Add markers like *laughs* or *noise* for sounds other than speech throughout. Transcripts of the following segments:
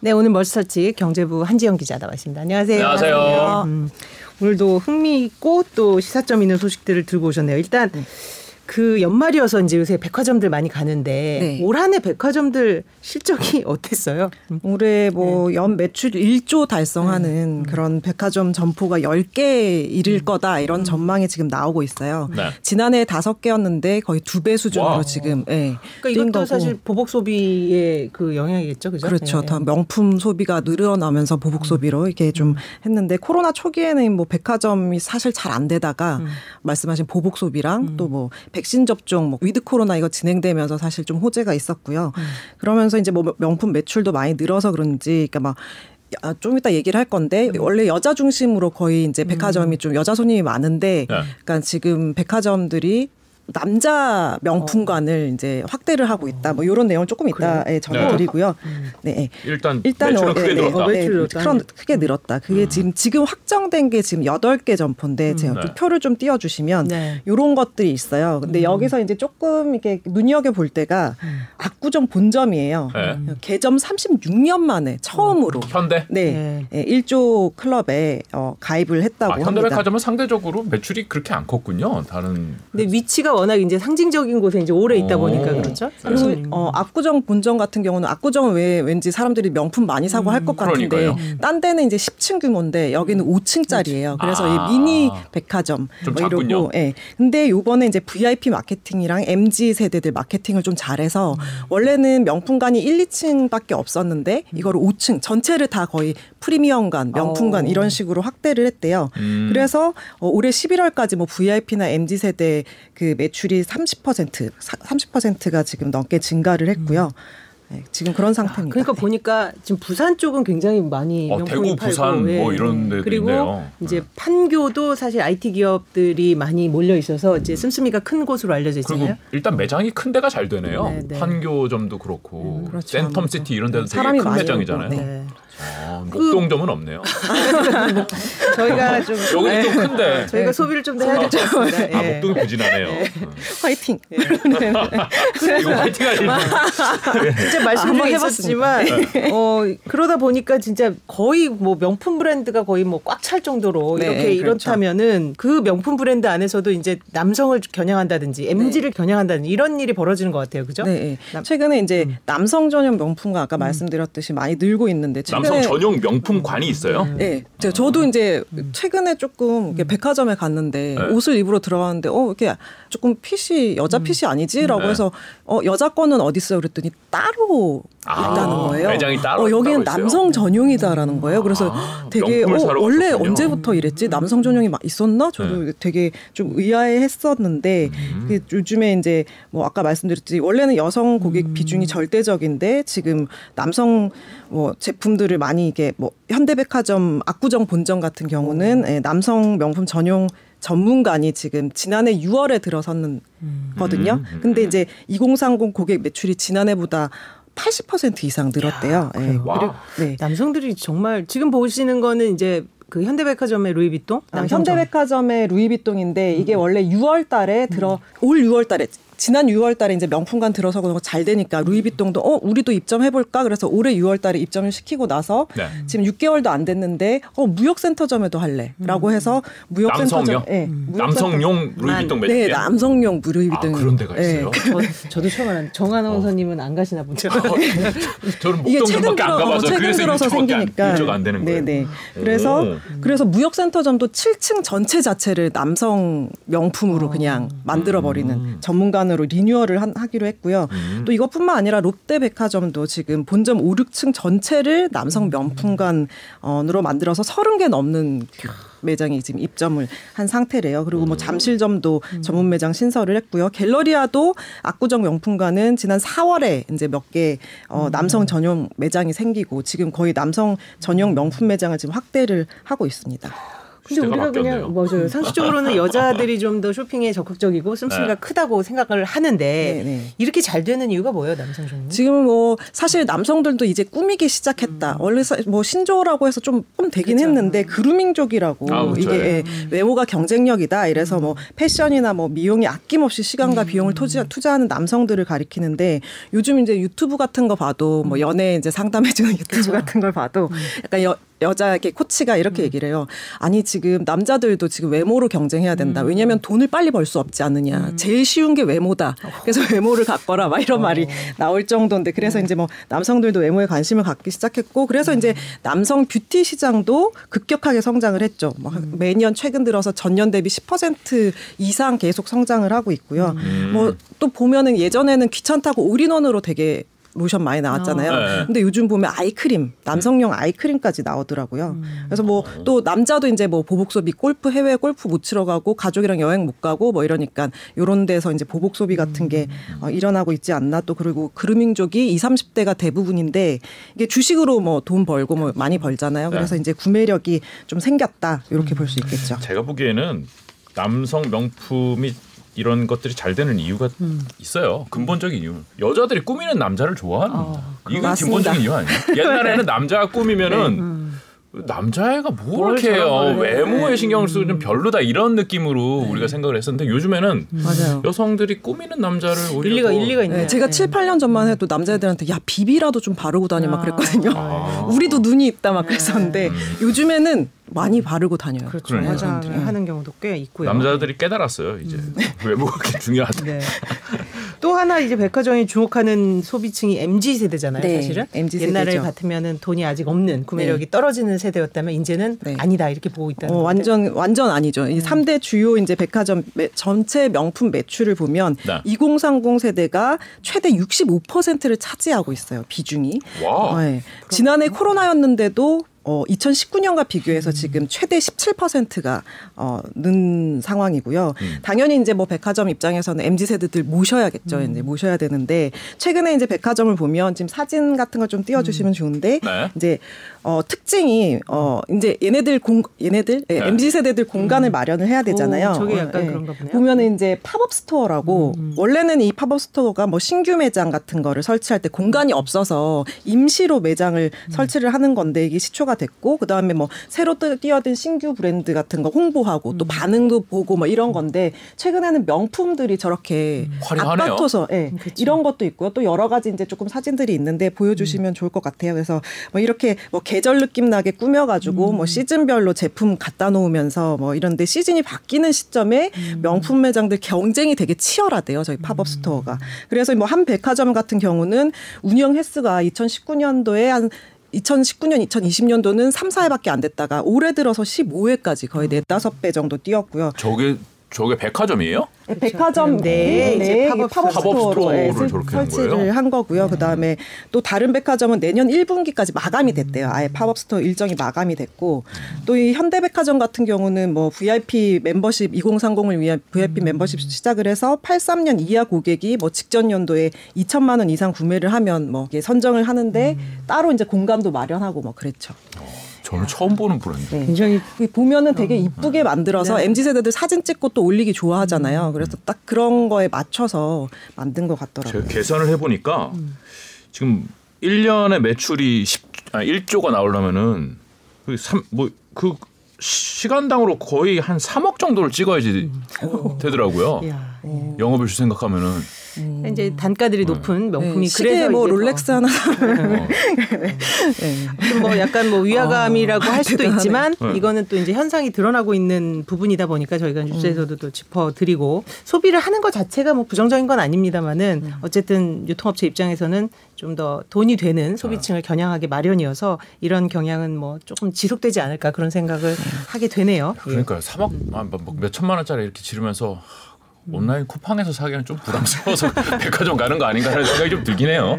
네, 오늘 멀스터치 경제부 한지영 기자 나와있습니다. 안녕하세요. 안녕하세요. 음, 오늘도 흥미있고 또 시사점 있는 소식들을 들고 오셨네요. 일단 네. 그 연말이어서 이제 요새 백화점들 많이 가는데 네. 올한해 백화점들 실적이 *laughs* 어땠어요? 음. 올해 네. 뭐연 매출 1조 달성하는 음. 그런 백화점 점포가 10개 이를 거다 이런 전망이 지금 나오고 있어요. 네. 지난해 다섯 개였는데 거의 두 배 수준으로 와. 지금 예. 그러니까 뛴 이것도 거고. 사실 보복 소비의 그 영향이겠죠, 그죠? 그렇죠. 네. 더 명품 소비가 늘어나면서 보복 소비로 이렇게 좀 했는데 코로나 초기에는 뭐 백화점이 사실 잘 안 되다가 음. 말씀하신 보복 소비랑 또뭐 백신 접종, 뭐 with 코로나 이거 진행되면서 사실 좀 호재가 있었고요. 음. 그러면서 이제 뭐 명품 매출도 많이 늘어서 그런지 그러니까 막 아, 좀 이따 얘기를 할 건데 음. 원래 여자 중심으로 거의 이제 백화점이 좀 여자 손님이 많은데 네. 그러니까 지금 백화점들이 남자 명품관을 이제 확대를 하고 있다. 뭐 이런 내용을 조금 이따 예, 전해드리고요. 네. 예. 일단, 일단 매출은 어, 크게 예, 예, 늘었다. 어, 예, 매출 늘었다. 크런- 크게 늘었다. 그게 지금 지금 확정된 게 지금 여덟 개 점포인데 제가 네. 좀 표를 좀 띄워 주시면 네. 요런 것들이 있어요. 근데 여기서 이제 조금 이렇게 눈여겨 볼 때가 압구정 본점이에요. 네. 개점 36년 만에 처음으로 현대. 네, 예, 1조 클럽에 어, 가입을 했다고 아, 합니다. 현대백화점은 상대적으로 매출이 그렇게 안 컸군요. 다른 근데 위치가 워낙 이제 상징적인 곳에 이제 오래 있다 오. 보니까 그렇죠. 그리고 음. 어, 압구정 본점 같은 경우는 압구정은 왜 왠지 사람들이 명품 많이 사고 할것 같은데. 딴 데는 이제 10층 규모인데 여기는 5층짜리예요. 그래서 아. 이 미니 백화점 좀뭐 이러고. 예. 근데 요번에 이제 VIP 마케팅이랑 MZ 세대들 마케팅을 좀 잘해서 원래는 명품관이 1, 2층밖에 없었는데 이걸 5층 전체를 다 거의 프리미엄관, 명품관 어. 이런 식으로 확대를 했대요. 음. 그래서 어, 올해 11월까지 뭐 VIP나 MZ 세대 그 매출이 30% 30%가 지금 넘게 증가를 했고요. 네, 지금 그런 상태입니다. 그러니까 네. 보니까 지금 부산 쪽은 굉장히 많이 어, 명품이 대구, 팔고 부산 예. 뭐 이런 데도 그리고 있네요. 이제 판교도 사실 IT 기업들이 많이 몰려 있어서 이제 씀씀이가 큰 곳으로 알려져 그리고 있잖아요. 일단 매장이 큰 데가 잘 되네요. 네, 네. 판교점도 그렇고 그렇죠. 센텀 시티 이런 데도 되게 큰 매장이잖아요. *laughs* 네. 아, 목동점은 없네요. 저희가 좀 여기는 좀 큰데. 저희가 소비를 좀 더 해야 될 것 같습니다. 아, 예. 목동이 부진하네요. 어. 화이팅. 이거 화이팅 아니면 *laughs* 진짜 말씀 한번 중에 해봤습니다. 있었지만 어 그러다 보니까 진짜 거의 뭐 명품 브랜드가 거의 뭐 꽉 찰 정도로 네, 이렇게 그렇죠. 이렇다면은 그 명품 브랜드 안에서도 이제 남성을 겨냥한다든지 MZ를 겨냥한다든지 이런 일이 벌어지는 것 같아요, 그죠? 네, 네. 남- 최근에 이제 남성 전용 명품관 아까 말씀드렸듯이 많이 늘고 있는데 최근에 남성 전용 명품관이 있어요. 네, 제가 저도 이제 최근에 조금 이렇게 백화점에 갔는데 네. 옷을 입으러 들어갔는데 어 이렇게 조금 핏이 여자 핏이 아니지라고 네. 해서 어 여자 거는 어디 있어요? 그랬더니 따로 아, 있다는 거예요. 매장이 따로 어 여기는 따로? 남성 전용이다라는 거예요. 그래서 아, 되게 어 원래 가셨군요. 언제부터 이랬지? 남성 전용이 막 있었나? 저도 네. 되게 좀 의아해했었는데 음. 그 요즘에 이제 뭐 아까 말씀드렸듯이 원래는 여성 음. 고객 비중이 절대적인데 지금 남성 뭐 제품들을 많이 이게 뭐 현대백화점 압구정 본점 같은 경우는 예, 남성 명품 전용 전문관이 지금 지난해 6월에 들어섰는 거든요. 음. 근데 이제 2030 고객 매출이 지난해보다 80% 이상 늘었대요. 예. 와. 그리고 네. 남성들이 정말 지금 보시는 거는 이제 그 현대백화점의 루이비통, 아, 현대백화점의 루이비통인데 이게 음. 원래 6월 달에 들어 올 6월 달에 지난 6월 달에 이제 명품관 들어서 그런 거잘 되니까 루이비통도 어 우리도 입점해 볼까 그래서 올해 6월 달에 입점을 시키고 나서 네. 지금 6개월도 안 됐는데 어 무역센터점에도 할래라고 해서 무역센터점? 예, 무역센터- 남성용 루이비통 매장. 네 남성용 루이비통 아, 그런 데가 있어요. 저, 저도 처음 알았는데 정한원서님은 안 가시나 보죠. *laughs* 저는 이게 최근 목동점밖에 안 들어 가봐서 최근 들어서 생기니까 일조가 안 되는 거예요. 네네. 그래서 오. 그래서 무역센터점도 7층 전체 자체를 남성 명품으로 그냥 만들어 버리는 음. 전문 관으로 리뉴얼을 한- 하기로 했고요. 음. 또 이것뿐만 아니라 롯데백화점도 지금 본점 5, 6층 전체를 남성 명품관으로 만들어서 30개 넘는 그 매장이 지금 입점을 한 상태래요. 그리고 뭐 잠실점도 전문 매장 신설을 했고요. 갤러리아도 압구정 명품관은 지난 4월에 이제 몇개 어, 남성 전용 매장이 생기고 지금 거의 남성 전용 명품 매장을 지금 확대를 하고 있습니다. 근데 우리가 바뀌었네요. 그냥 맞아요. 상식적으로는 여자들이 좀 더 쇼핑에 적극적이고 씀씀이가 네. 크다고 생각을 하는데 네, 네. 이렇게 잘 되는 이유가 뭐예요, 남성 쇼핑? 지금 뭐 사실 남성들도 이제 꾸미기 시작했다. 원래 사- 뭐 신조어라고 해서 좀, 좀 되긴 그쵸. 했는데 그루밍족이라고 아, 그쵸. 이게 예, 외모가 경쟁력이다. 이래서 뭐 패션이나 뭐 미용에 아낌없이 시간과 비용을 투자, 투자하는 남성들을 가리키는데 요즘 이제 유튜브 같은 거 봐도 뭐 연애 이제 상담해주는 유튜브 같은 걸 봐도 약간 여, 여자 이렇게 코치가 이렇게 얘기를 해요. 아니 지금 남자들도 지금 외모로 경쟁해야 된다. 왜냐하면 돈을 빨리 벌 수 없지 않느냐. 제일 쉬운 게 외모다. 그래서 외모를 가꿔라. 막 이런 말이 나올 정도인데 그래서 이제 뭐 남성들도 외모에 관심을 갖기 시작했고 그래서 이제 남성 뷰티 시장도 급격하게 성장을 했죠. 뭐 매년 최근 들어서 전년 대비 10% 이상 계속 성장을 하고 있고요. 뭐 또 보면은 예전에는 귀찮다고 all-in-one으로 되게 로션 많이 나왔잖아요. 네. 근데 요즘 보면 eye cream, 남성용 eye cream까지 나오더라고요. 그래서 뭐 또 남자도 이제 뭐 보복 소비, 골프 해외 골프 못 치러 가고 가족이랑 여행 못 가고 뭐 이러니까 요런 데서 이제 보복 소비 같은 게 어, 일어나고 있지 않나 또 그리고 그루밍족이 20, 30대가 대부분인데 이게 주식으로 뭐 돈 벌고 뭐 많이 벌잖아요. 그래서 이제 구매력이 좀 생겼다. 이렇게 볼 수 있겠죠. 제가 보기에는 남성 명품이 이런 것들이 잘 되는 이유가 있어요. 근본적인 이유. 여자들이 꾸미는 남자를 좋아하는 겁니다. 이게 맞습니다. 근본적인 이유 아니에요? *laughs* 옛날에는 남자가 꾸미면은 남자애가 뭐뭘 이렇게 저런 어, 걸 해. 외모에 신경을 쓰고 좀 별로다 이런 느낌으로 우리가 생각을 했었는데 요즘에는 맞아요. 여성들이 꾸미는 남자를 오히려 일리가 더- 일리가 있네. 네, 제가 7, 8년 전만 해도 남자애들한테 야 비비라도 좀 바르고 다니 막 그랬거든요. *laughs* 우리도 눈이 있다 막 그랬었는데 요즘에는 많이 바르고 다녀요. 그렇죠. 그러네요. 화장을 하는 경우도 꽤 있고요. 남자들이 깨달았어요 이제 *laughs* 외모가 그렇게 중요하다. 네. 또 하나 이제 백화점이 주목하는 소비층이 MZ 세대잖아요. 네, 사실은 MZ 옛날에. 같으면은 돈이 아직 없는 구매력이 떨어지는 세대였다면 이제는 네. 아니다 이렇게 보고 있다는 어. 완전 완전 아니죠. 이 3대 주요 이제 백화점 매, 전체 명품 매출을 보면 네. 2030 세대가 최대 65%를 차지하고 있어요. 비중이. 와. 네. 지난해 코로나였는데도 어, 2019년과 비교해서 지금 최대 17%가 어, 는 상황이고요. 당연히 이제 뭐 백화점 입장에서는 MZ 세대들 모셔야겠죠. 이제 모셔야 되는데 최근에 이제 백화점을 보면 지금 사진 같은 걸 좀 띄워주시면 좋은데 네. 이제 어, 특징이 어, 이제 얘네들 공 얘네들 예, 네. MZ 세대들 공간을 마련을 해야 되잖아요. 오, 저게 약간 예. 그런가 보네요. 보면은 이제 pop-up store라고 원래는 이 pop-up store가 뭐 신규 매장 같은 거를 설치할 때 공간이 없어서 임시로 매장을 설치를 하는 건데 이게 시초가 됐고 그다음에 뭐 새로 뜨- 뛰어든 신규 브랜드 같은 거 홍보하고 또 반응도 보고 뭐 이런 건데 최근에는 명품들이 저렇게 화려하네요. 앞받쳐서 예, 이런 것도 있고요. 또 여러 가지 이제 조금 사진들이 있는데 보여주시면 좋을 것 같아요. 그래서 뭐 이렇게 뭐 계절 느낌 나게 꾸며가지고 뭐 시즌별로 제품 갖다 놓으면서 뭐 이런데 시즌이 바뀌는 시점에 명품 매장들 경쟁이 되게 치열하대요. 저희 pop-up store가. 그래서 뭐 한 백화점 같은 경우는 운영 횟수가 2019년도에 한 2019년, 2020년도는 3, 4회밖에 안 됐다가 올해 들어서 15회까지 거의 4, 5배 정도 뛰었고요. 저게 저게 백화점이에요? 백화점 네, 이제 네, pop-up pop-up, pop-up store로 store를 예, 저렇게 한 설치를 거예요? 한 거고요. 그다음에 또 다른 백화점은 내년 1분기까지 마감이 됐대요. 아예 pop-up store 일정이 마감이 됐고 또 이 현대백화점 같은 경우는 뭐 VIP 멤버십 2030을 위한 VIP 멤버십 시작을 해서 83년 이하 고객이 뭐 직전 연도에 2천만 원 이상 구매를 하면 뭐 이게 선정을 하는데 따로 이제 공간도 마련하고 뭐 그랬죠. 저는 처음 보는 브랜드. 네. 굉장히 보면은 되게 이쁘게 만들어서 mz 세대들 사진 찍고 또 올리기 좋아하잖아요. 그래서 딱 그런 거에 맞춰서 만든 것 같더라고요. 제가 계산을 해보니까 지금 1년에 매출이 10, 아, 1조가 나오려면은 그 3, 뭐, 그 시간당으로 거의 한 3억 정도를 찍어야지 되더라고요. 이야. 영업을 생각하면은. 이제 단가들이 높은 명품이 네, 시계 그래서 뭐 롤렉스 하나 어, *laughs* 좀뭐 약간 뭐 위화감이라고 할 수도 대단하네. 있지만 네. 이거는 또 이제 현상이 드러나고 있는 부분이다 보니까 저희가 뉴스에서도 또 짚어드리고 소비를 하는 것 자체가 뭐 부정적인 건 아닙니다만은 어쨌든 유통업체 입장에서는 좀 더 돈이 되는 소비층을 겨냥하기 마련이어서 이런 경향은 뭐 조금 지속되지 않을까 그런 생각을 하게 되네요. 예. 그러니까요. 3억, 아, 뭐, 뭐몇 천만 원짜리 이렇게 지르면서 온라인 쿠팡에서 사기는 좀 부담스러워서 *laughs* 백화점 가는 거 아닌가라는 생각이 좀 들긴 해요.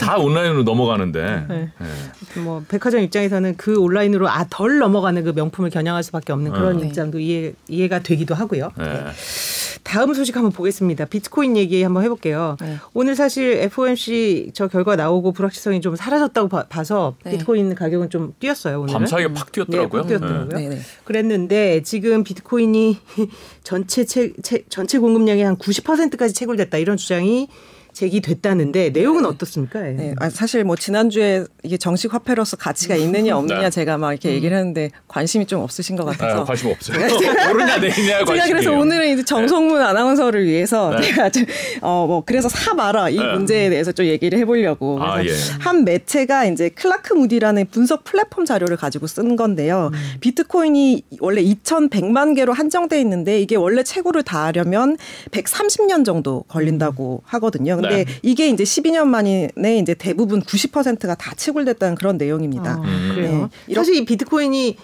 다 온라인으로 넘어가는데. 네. 예. 뭐 백화점 입장에서는 그 온라인으로 아 덜 넘어가는 그 명품을 겨냥할 수밖에 없는 그런 네. 입장도 이해 이해가 되기도 하고요. 예. 다음 소식 한번 보겠습니다. 비트코인 얘기 한번 해볼게요. 네. 오늘 사실 FOMC 저 결과 나오고 불확실성이 좀 사라졌다고 봐, 서 네. 비트코인 가격은 좀 뛰었어요. 오늘 밤사이에 팍 뛰었더라고요. 네, 팍 뛰었더라고요. 네, 네. 그랬는데 지금 비트코인이 *laughs* 전체 채, 채- 전체 공급량의 한 90%까지 채굴됐다 이런 주장이 제기됐다는데 내용은 어떻습니까? 예. 네, 아, 사실 뭐 지난주에 이게 정식 화폐로서 가치가 있느냐 없느냐 네. 제가 막 이렇게 얘기를 했는데 관심이 좀 없으신 것 같아서 아, 관심 없어요. *laughs* 모르냐 내냐 관심이에요. 제가 그래서 오늘은 이제 정성문 아나운서를 위해서 네. 제가 어뭐 그래서 사봐라 이 네. 문제에 대해서 좀 얘기를 해보려고 아, 그래서 예. 한 매체가 이제 클라크 무디라는 분석 플랫폼 자료를 가지고 쓴 건데요. 음. 비트코인이 원래 2,100만 개로 한정돼 있는데 이게 원래 채굴을 다 하려면 130년 정도 걸린다고 하거든요. 근데 네. 이게 이제 12년 만에 이제 대부분 90%가 다 채굴됐다는 그런 내용입니다. 아, 음. 그래요. 네. 사실 이 비트코인이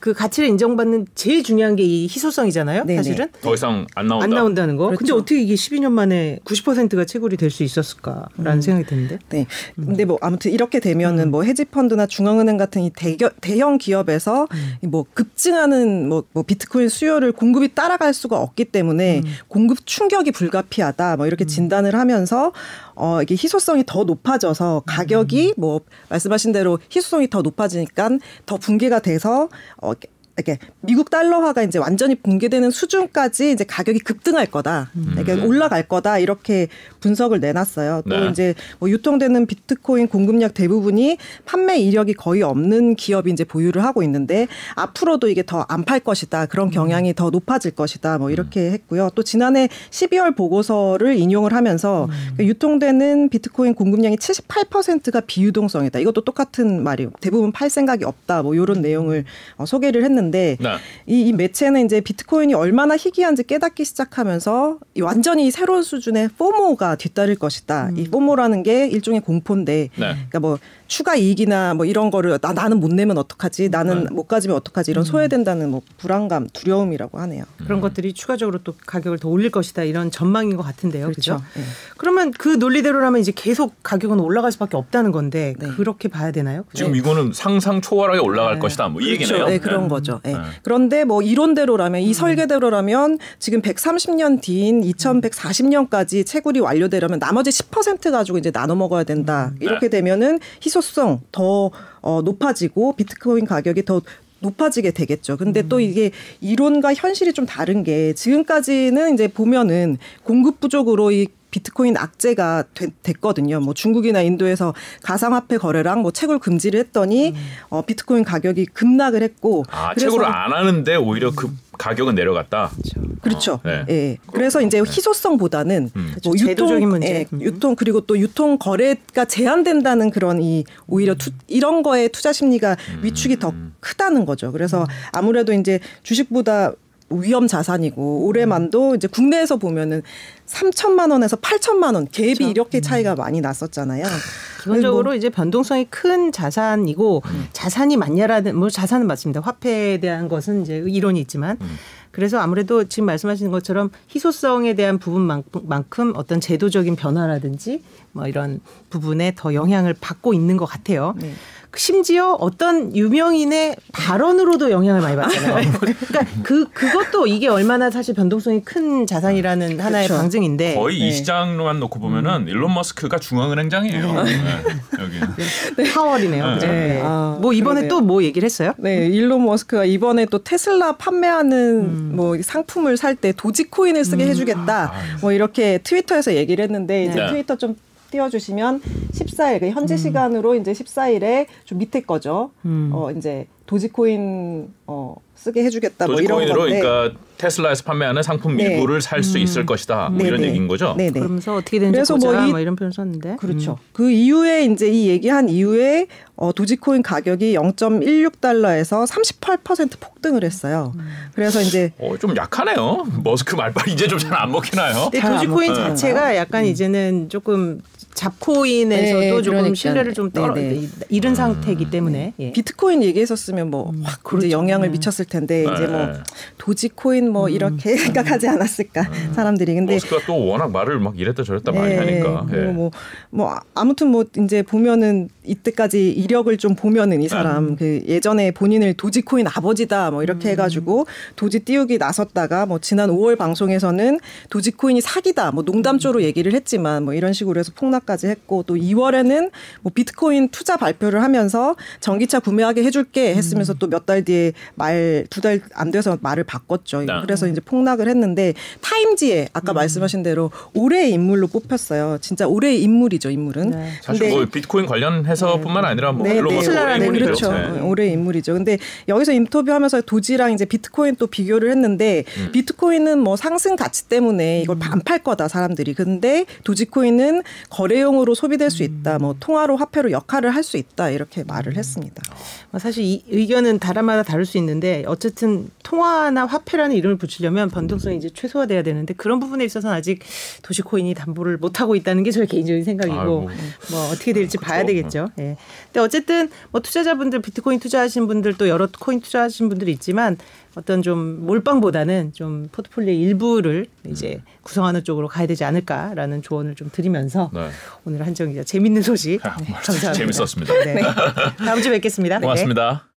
그 가치를 인정받는 제일 중요한 게 이 희소성이잖아요. 네네. 사실은 더 이상 안 나온다. 안 나온다는 거. 근데 그렇죠. 어떻게 이게 12년 만에 90%가 채굴이 될 수 있었을까라는 생각이 드는데. 네. 근데 뭐 아무튼 이렇게 되면은 뭐 헤지펀드나 중앙은행 같은 이 대겨, 대형 기업에서 이뭐 급증하는 뭐, 뭐 비트코인 수요를 공급이 따라갈 수가 없기 때문에 공급 충격이 불가피하다 뭐 이렇게 진단을 하면서 어 이게 희소성이 더 높아져서 가격이 뭐 말씀하신 대로 희소성이 더 높아지니까 더 붕괴가 돼서 어 이렇게 미국 달러화가 이제 완전히 붕괴되는 수준까지 이제 가격이 급등할 거다. 그러니까 올라갈 거다. 이렇게 분석을 내놨어요. 또 네. 이제 뭐 유통되는 비트코인 공급량 대부분이 판매 이력이 거의 없는 기업이 이제 보유를 하고 있는데 앞으로도 이게 더 안 팔 것이다. 그런 경향이 더 높아질 것이다. 뭐 이렇게 했고요. 또 지난해 12월 보고서를 인용을 하면서 그러니까 유통되는 비트코인 공급량이 78%가 비유동성이다. 이것도 똑같은 말이에요. 대부분 팔 생각이 없다. 뭐 이런 내용을 어, 소개를 했는데 네. 이, 이 매체는 이제 비트코인이 얼마나 희귀한지 깨닫기 시작하면서 이 완전히 새로운 수준의 포모가 뒤따를 것이다. 이 포모라는 게 일종의 공포인데, 네. 그러니까 뭐 추가 이익이나 뭐 이런 거를 나 나는 못 내면 어떡하지, 나는 네. 못 가지면 어떡하지 이런 소외된다는 뭐 불안감, 두려움이라고 하네요. 그런 것들이 추가적으로 또 가격을 더 올릴 것이다 이런 전망인 것 같은데요. 그렇죠. 그렇죠. 예. 그러면 그 논리대로라면 이제 계속 가격은 올라갈 수밖에 없다는 건데 네. 그렇게 봐야 되나요? 지금 이거는 상상 초월하게 올라갈 네. 것이다. 뭐이 그렇죠. 얘기네요. 네, 그런 거죠. 네. 네. 그런데 뭐 이론대로라면 이 설계대로라면 지금 130년 뒤인 2140년까지 채굴이 완료되려면 나머지 10% 가지고 이제 나눠 먹어야 된다. 이렇게 되면은 희소 성 더 어, 높아지고 비트코인 가격이 더 높아지게 되겠죠. 근데 또 이게 이론과 현실이 좀 다른 게 지금까지는 이제 보면은 공급 부족으로 이 비트코인 악재가 되- 됐거든요. 뭐 중국이나 인도에서 가상화폐 거래랑 뭐 채굴 금지를 했더니 어, 비트코인 가격이 급락을 했고 아, 채굴을 안 하는데 오히려 그 가격은 내려갔다. 그렇죠. 어, 네. 예. 그래서 이제 희소성보다는 음. 그렇죠. 제도적인 문제. 예, 음. 유통 그리고 또 유통 거래가 제한된다는 그런 이 오히려 투, 이런 거에 투자 심리가 음. 위축이 더 크다는 거죠. 그래서 아무래도 이제 주식보다 위험 자산이고 올해만도 이제 국내에서 보면은 3천만 원에서 8천만 원 갭이 그렇죠. 이렇게 차이가 많이 났었잖아요. 기본적으로 뭐 이제 변동성이 큰 자산이고 자산이 많냐라는 뭐 자산은 맞습니다. 화폐에 대한 것은 이제 이론이 있지만 그래서 아무래도 지금 말씀하신 것처럼 희소성에 대한 부분만큼 어떤 제도적인 변화라든지 뭐 이런 부분에 더 영향을 받고 있는 것 같아요. 네. 심지어 어떤 유명인의 발언으로도 영향을 많이 받잖아요. 그러니까 그 그것도 이게 얼마나 사실 변동성이 큰 자산이라는 하나의 그렇죠. 방증인데 거의 이 네. 시장만 놓고 보면은 일론 머스크가 중앙은행장이에요. 네. 여기. 파월이네요. 그죠? 네. 네. 아, 뭐 이번에. 또 뭐 얘기를 했어요? 네, 일론 머스크가 이번에 또 테슬라 판매하는 음. 뭐 상품을 살 때 도지코인을 쓰게 해주겠다. 뭐 이렇게 트위터에서 얘기를 했는데 이제 네. 트위터 좀 띄워주시면 14일, 그 현지 시간으로 이제 14일에 좀 밑에 거죠. 음. 어 이제 도지코인 어 쓰게 해주겠다. 뭐 이런 도지코인으로 건데. 그러니까 테슬라에서 판매하는 상품 네. 일부를 살수 있을 것이다. 뭐 네, 이런 네. 얘기인 거죠. 네, 네. 그러면서 어떻게 되는지 그래서 보자 뭐 뭐, 이- 이런 표현 썼는데 그렇죠. 음. 그 이후에 이제 이 얘기한 이후에 어, 도지코인 가격이 0.16달러에서 38% 폭등을 했어요. 음. 그래서 이제 어, 좀 약하네요. 머스크 말빨 이제 좀 잘 안 먹히나요? 근데 도지코인. 자체가 약간 이제는 조금 잡코인에서도 네, 조금 그러니까. 신뢰를 좀 떨어 네, 네. 잃은 상태이기 때문에 예. 비트코인 얘기했었으면 뭐확 이제 영향을 미쳤을 텐데 이제 뭐 네. 도지코인 뭐 이렇게 *laughs* 생각하지 않았을까 사람들이 근데 머스크가 또 워낙 말을 막 이랬다 저랬다 많이 하니까. 예. 그리고 뭐, 뭐 아- 아무튼 뭐 이제 보면은 이때까지 이력을 좀 보면은 이 사람 그 예전에 본인을 도지코인 아버지다 뭐 이렇게 해가지고 도지 띄우기 나섰다가 뭐 지난 5월 방송에서는 도지코인이 사기다 뭐 농담조로 얘기를 했지만 뭐 이런 식으로 해서 폭락 까지 했고 또 2월에는 뭐 비트코인 투자 발표를 하면서 전기차 구매하게 해줄게 했으면서 또 몇 달 뒤에 말 두 달 안 돼서 말을 바꿨죠. 아. 그래서 이제 폭락을 했는데 타임지에 아까 말씀하신 대로 올해의 인물로 뽑혔어요. 진짜 올해의 인물이죠, 인물은. 네. 사실 뭐 비트코인 관련해서뿐만 아니라 뭐 네, 네. 테슬라라는. 그렇죠. 네. 올해의 인물이죠. 근데 여기서 인터뷰하면서 도지랑 이제 비트코인 또 비교를 했는데 음. 비트코인은 뭐 상승 가치 때문에 이걸 안팔 거다 사람들이. 근데 도지코인은 거래 용으로 소비될 수 있다. 뭐 통화로 화폐로 역할을 할 수 있다. 이렇게 말을 했습니다. 뭐 사실 이 의견은 다른마다 다를 수 있는데 어쨌든 통화나 화폐라는 이름을 붙이려면 변동성이 이제 최소화돼야 되는데 그런 부분에 있어서는 아직 도시코인이 담보를 못 하고 있다는 게 저의 개인적인 생각이고 아이고. 뭐 어떻게 될지 봐야 그렇죠. 되겠죠. 예. 근데 어쨌든 뭐 투자자분들 비트코인 투자하신 분들 또 여러 코인 투자하신 분들이 있지만 어떤 좀 몰빵보다는 좀 포트폴리오 일부를 이제 구성하는 쪽으로 가야 되지 않을까라는 조언을 좀 드리면서 네. 오늘 한정 기자 재밌는 소식 아, 네, 감사합니다. 재밌었습니다. *laughs* 네. 다음 주에 뵙겠습니다. 네. 고맙습니다.